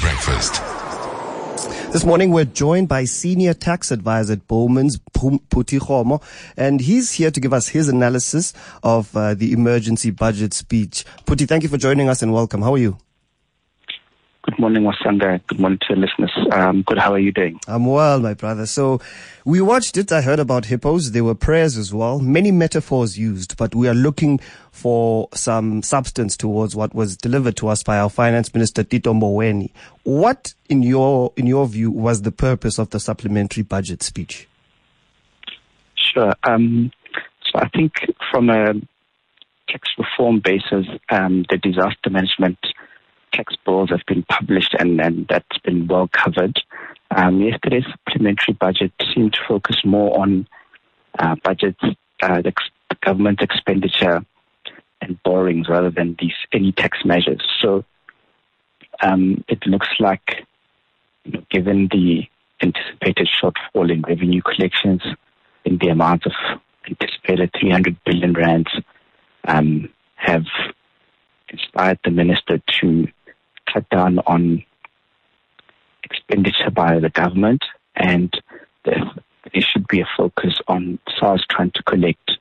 Breakfast. This morning, we're joined by senior tax advisor at Bowmans, Phuti Kgomo, and he's here to give us his analysis of uh, the emergency budget speech. Phuti, thank you for joining us and welcome. How are you? Good morning, Wasanga. Good morning to listeners. Um, good. How are you doing? I'm well, my brother. So we watched it. I heard about hippos. There were prayers as well. Many metaphors used, but we are looking for some substance towards what was delivered to us by our finance minister, Tito Mboweni. What, in your, in your view, was the purpose of the supplementary budget speech? Sure. Um, so I think from a tax reform basis, um, the disaster management tax bills have been published and, and that's been well covered. Um, yesterday's supplementary budget seemed to focus more on uh, budgets, uh, the, the government expenditure and borrowings rather than these any tax measures. So um, it looks like, you know, given the anticipated shortfall in revenue collections in the amount of anticipated 300 billion rands, um, have inspired the minister to cut down on expenditure by the government, and there, there should be a focus on SARS trying to collect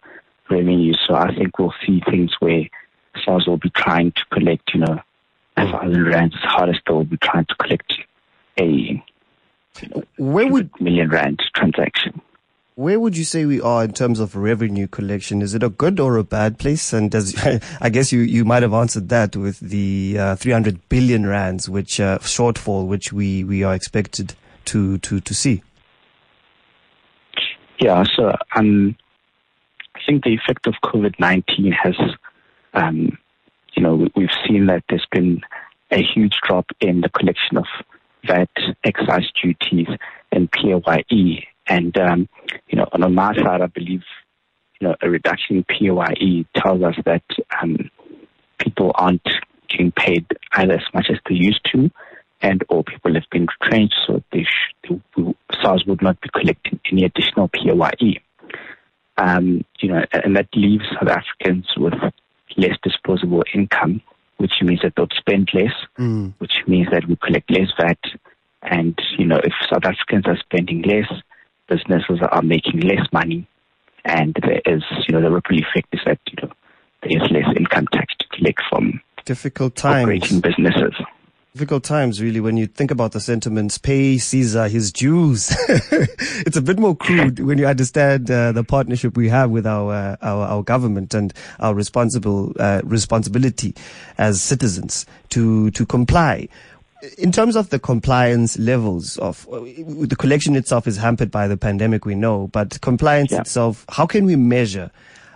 revenue. So I think we'll see things where SARS will be trying to collect, you know, a thousand rands as hard as they will be trying to collect a you know, where would million rand transaction. Where would you say we are in terms of revenue collection? Is it a good or a bad place? And does, I guess you, you might have answered that with the uh, 300 billion rands, which uh, shortfall, which we, we are expected to, to, to see. Yeah, so um, I think the effect of COVID-19 has, um, you know, we've seen that there's been a huge drop in the collection of VAT, excise duties, and PAYE. And um, you know, on my side, I believe, you know, a reduction in PAYE tells us that um, people aren't getting paid either as much as they used to, and or people have been retrenched, so they, sh- they SARS would not be collecting any additional PAYE. Um, you know, and that leaves South Africans with less disposable income, which means that they'll spend less, mm. which means that we collect less VAT. And, you know, if South Africans are spending less, businesses are making less money, and there is, you know, the ripple effect is that you know there is less income tax to collect from difficult times operating businesses. Difficult times, really, when you think about the sentiments, pay Caesar his dues. it's a bit more crude when you understand uh, the partnership we have with our, uh, our, our government and our responsible uh, responsibility as citizens to to comply in terms of the compliance levels of uh, the collection itself is hampered by the pandemic, we know, but compliance yeah. itself, how can we measure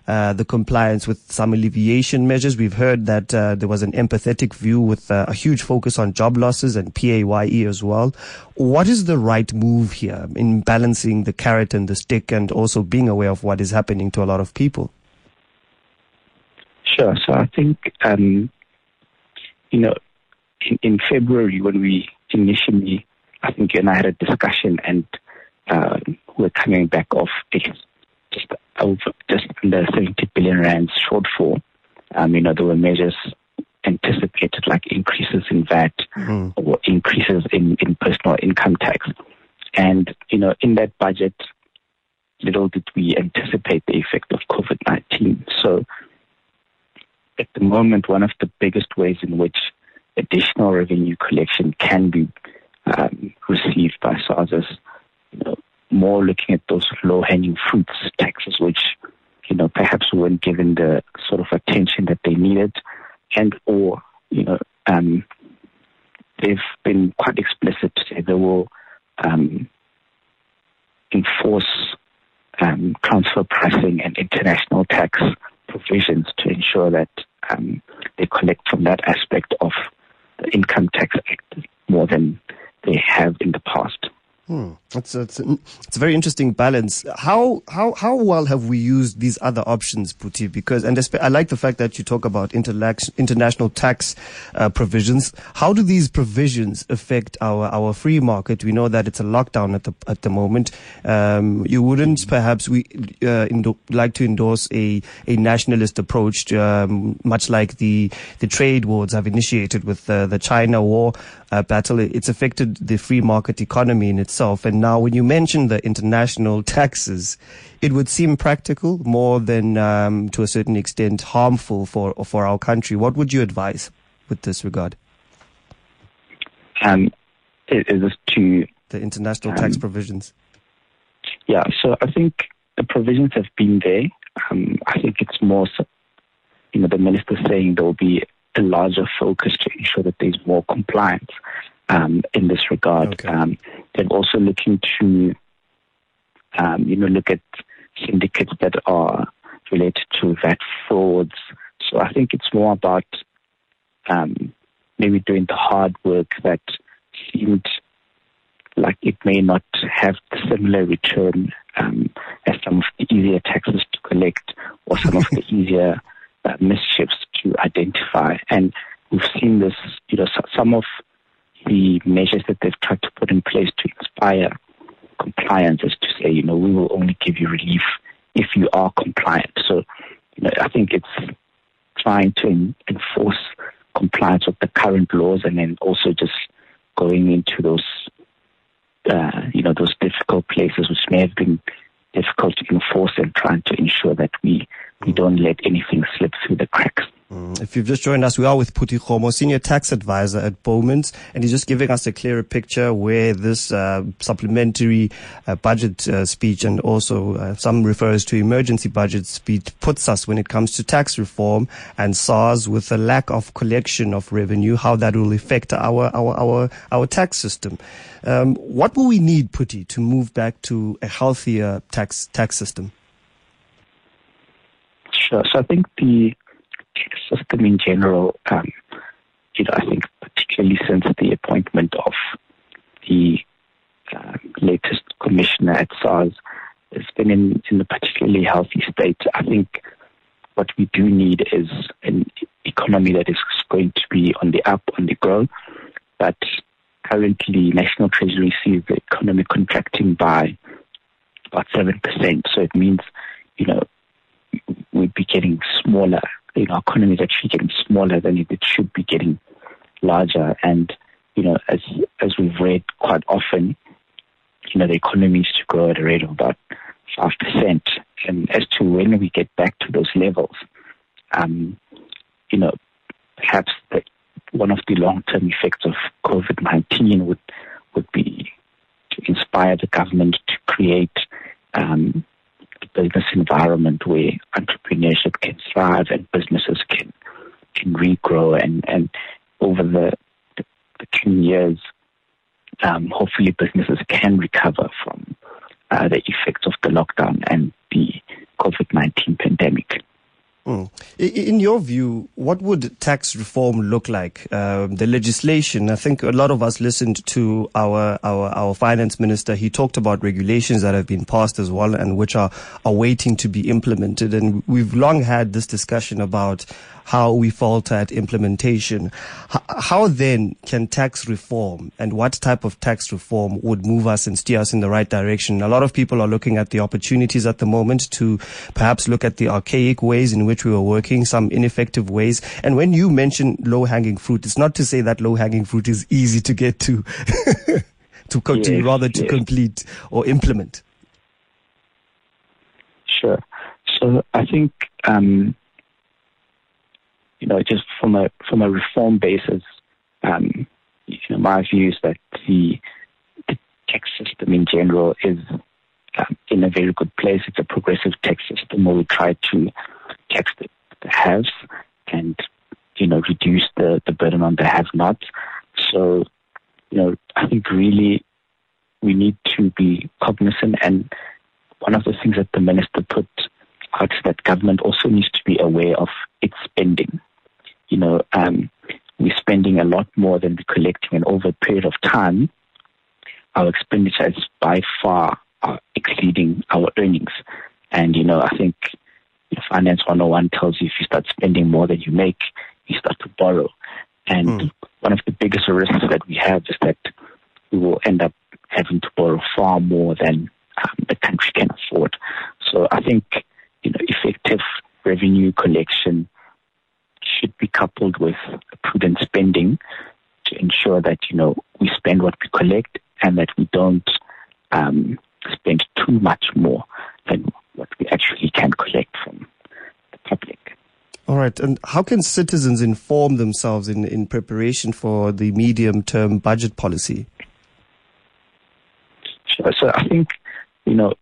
uh, the compliance with some alleviation measures? We've heard that uh, there was an empathetic view with uh, a huge focus on job losses and PAYE as well. What is the right move here in balancing the carrot and the stick and also being aware of what is happening to a lot of people? Sure. So I think, um, you know, in, in February when we initially, I think you and I had a discussion and uh, we're coming back off just over just under 70 billion rands shortfall. Um, you know, there were measures anticipated like increases in VAT mm. or increases in, in personal income tax. And, you know, in that budget, little did we anticipate the effect of COVID-19. So at the moment, one of the biggest ways in which additional revenue collection can be um, received by SARS you know, more looking at those low-hanging fruits taxes, which you know perhaps weren't given the sort of attention that they needed, and or you know um, they've been quite explicit to say they will um, enforce um, transfer pricing and international tax provisions to ensure that um, they collect from that aspect of the Income Tax Act more than they have in the past. Hmm. It's, it's, it's a very interesting balance. How, how, how well have we used these other options, Phuti? Because, and I like the fact that you talk about international tax uh, provisions. How do these provisions affect our, our free market? We know that it's a lockdown at the, at the moment. Um, you wouldn't perhaps we, uh, like to endorse a, a nationalist approach, um, much like the, the trade wars have initiated with uh, the China war uh, battle. It's affected the free market economy in itself. And now, when you mention the international taxes, it would seem practical more than, um, to a certain extent, harmful for for our country. What would you advise with this regard? Um, is this to the international um, tax provisions? Yeah, so I think the provisions have been there. Um, I think it's more, you know, the minister saying there will be a larger focus to ensure that there's more compliance um, in this regard. Okay. Um, they're also looking to, um, you know, look at syndicates that are related to VAT frauds. So I think it's more about um, maybe doing the hard work that seemed like it may not have the similar return um, as some of the easier taxes to collect or some of the easier uh, mischiefs to identify. And we've seen this, you know, some of the measures that they've tried to put in place to inspire compliance is to say, you know, we will only give you relief if you are compliant. So, you know, I think it's trying to enforce compliance with the current laws and then also just going into those, uh, you know, those difficult places which may have been difficult to enforce and trying to ensure that we, we don't let anything slip through the cracks. Mm. If you've just joined us, we are with Phuti Kgomo, Senior Tax Advisor at Bowmans, and he's just giving us a clearer picture where this uh, supplementary uh, budget uh, speech and also uh, some refers to emergency budget speech puts us when it comes to tax reform and SARS with the lack of collection of revenue, how that will affect our, our, our, our tax system. Um, what will we need, Phuti, to move back to a healthier tax, tax system? Sure. So I think the system in general, um, you know, I think particularly since the appointment of the uh, latest commissioner at SARS, it's been in, in a particularly healthy state. I think what we do need is an economy that is going to be on the up, on the grow. But currently, National Treasury sees the economy contracting by about 7%. So it means, you know, we'd be getting smaller you know, our economy is actually getting smaller than it should be getting larger. And, you know, as, as we've read quite often, you know, the economy needs to grow at a rate of about 5%. And as to when we get back to those levels, um, you know, perhaps the, one of the long-term effects of COVID-19 would, would be to inspire the government to create um, business environment where entrepreneurship can thrive and businesses can can regrow and and over the the, the coming years, um, hopefully businesses can recover from uh, the effects of the lockdown and the COVID nineteen pandemic. Mm. In your view, what would tax reform look like? Um, the legislation, I think a lot of us listened to our, our, our finance minister. He talked about regulations that have been passed as well and which are, are waiting to be implemented. And we've long had this discussion about how we falter at implementation. H- how then can tax reform and what type of tax reform would move us and steer us in the right direction? A lot of people are looking at the opportunities at the moment to perhaps look at the archaic ways in which we were working, some ineffective ways. And when you mention low hanging fruit, it's not to say that low hanging fruit is easy to get to, to, co- yes, to rather to yes. complete or implement. Sure. So I think um, you know, just from a from a reform basis, um, you know, my view is that the, the tax system in general is um, in a very good place. It's a progressive tax system where we try to tax the, the haves and you know reduce the, the burden on the have-nots. So, you know, I think really we need to be cognizant. And one of the things that the minister put out is that government also needs to be aware of its spending you know, um, we're spending a lot more than we're collecting, and over a period of time, our expenditure is by far uh, exceeding our earnings. And, you know, I think Finance 101 tells you if you start spending more than you make, you start to borrow. And mm. one of the biggest risks that we have is that we will end up having to borrow far more than um, the country can afford. So I think, you know, effective revenue collection coupled with prudent spending to ensure that, you know, we spend what we collect and that we don't um, spend too much more than what we actually can collect from the public. All right. And how can citizens inform themselves in, in preparation for the medium term budget policy? Sure. So I think, you know,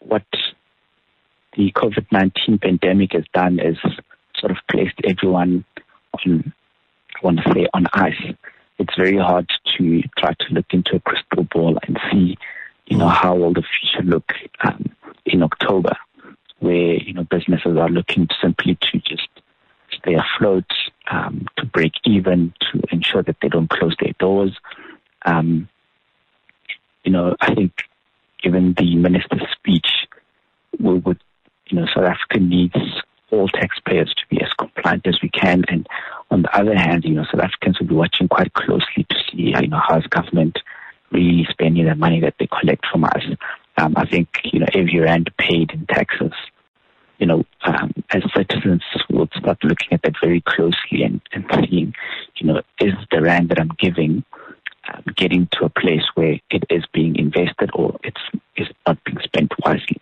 what the COVID 19 pandemic has done is sort of placed everyone on, I want to say, on ice. It's very hard to try to look into a crystal ball and see, you know, how will the future look um, in October, where you know businesses are looking simply to just stay afloat, um, to break even, to ensure that they don't close their doors. Um, you know, I think given the minister's speech, we would, you know, South Africa needs all taxpayers as we can. And on the other hand, you know, South Africans will be watching quite closely to see, you know, how is government really spending the money that they collect from us. Um, I think, you know, every rand paid in taxes, you know, um, as citizens we'll start looking at that very closely and, and seeing, you know, is the rand that I'm giving um, getting to a place where it is being invested or it's is not being spent wisely.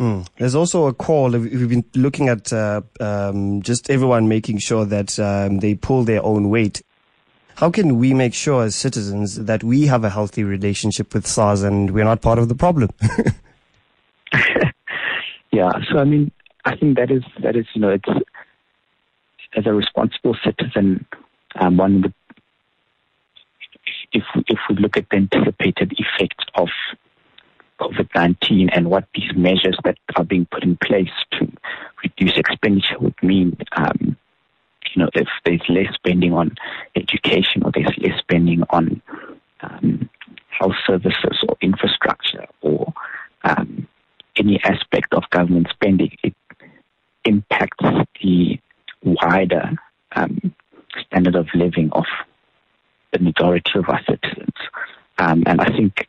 Mm. There's also a call. We've been looking at uh, um, just everyone making sure that um, they pull their own weight how can we make sure as citizens that we have a healthy relationship with SARS and we're not part of the problem? yeah, so I mean, I think that is that is you know it's as a responsible citizen, um, one would if if we look at the anticipated effects of COVID nineteen and what these measures that are being put in place to reduce expenditure would mean. Um, you know, if there's less spending on education or there's less spending on um, health services or infrastructure or um, any aspect of government spending, it impacts the wider um, standard of living of the majority of our citizens. Um, and I think,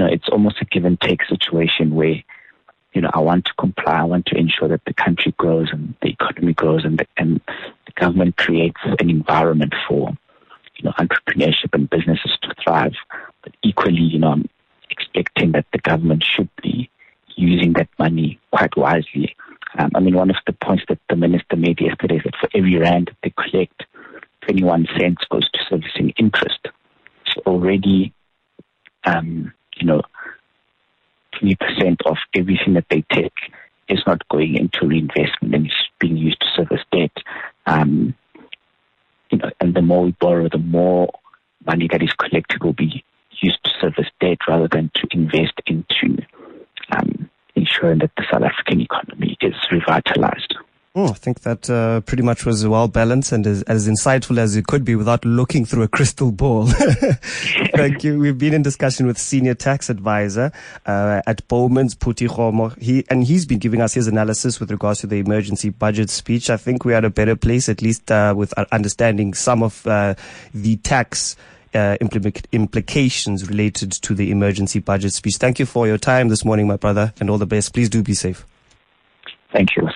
you know, it's almost a give and take situation where you know, I want to comply. I want to ensure that the country grows and the economy grows and the, and the government creates an environment for, you know, entrepreneurship and businesses to thrive. But equally, you know, I'm expecting that the government should be using that money quite wisely. Um, I mean, one of the points that the minister made yesterday is that for every rand that they collect, 21 cents goes to servicing interest. So already, um, you know, 20% of everything that they take is not going into reinvestment and it's being used to service debt. Um, you know, and the more we borrow, the more money that is collected will be used to service debt rather than to invest into um, ensuring that the South African economy is revitalized. Mm, I think that uh, pretty much was well balanced and as, as, insightful as it could be without looking through a crystal ball. Thank you. We've been in discussion with senior tax advisor uh, at Bowmans, Phuti Kgomo. He and he's been giving us his analysis with regards to the emergency budget speech. I think we're at a better place, at least uh, with understanding some of uh, the tax. Uh, implications related to the emergency budget speech. Thank you for your time this morning, my brother, and all the best. Please do be safe. Thank you.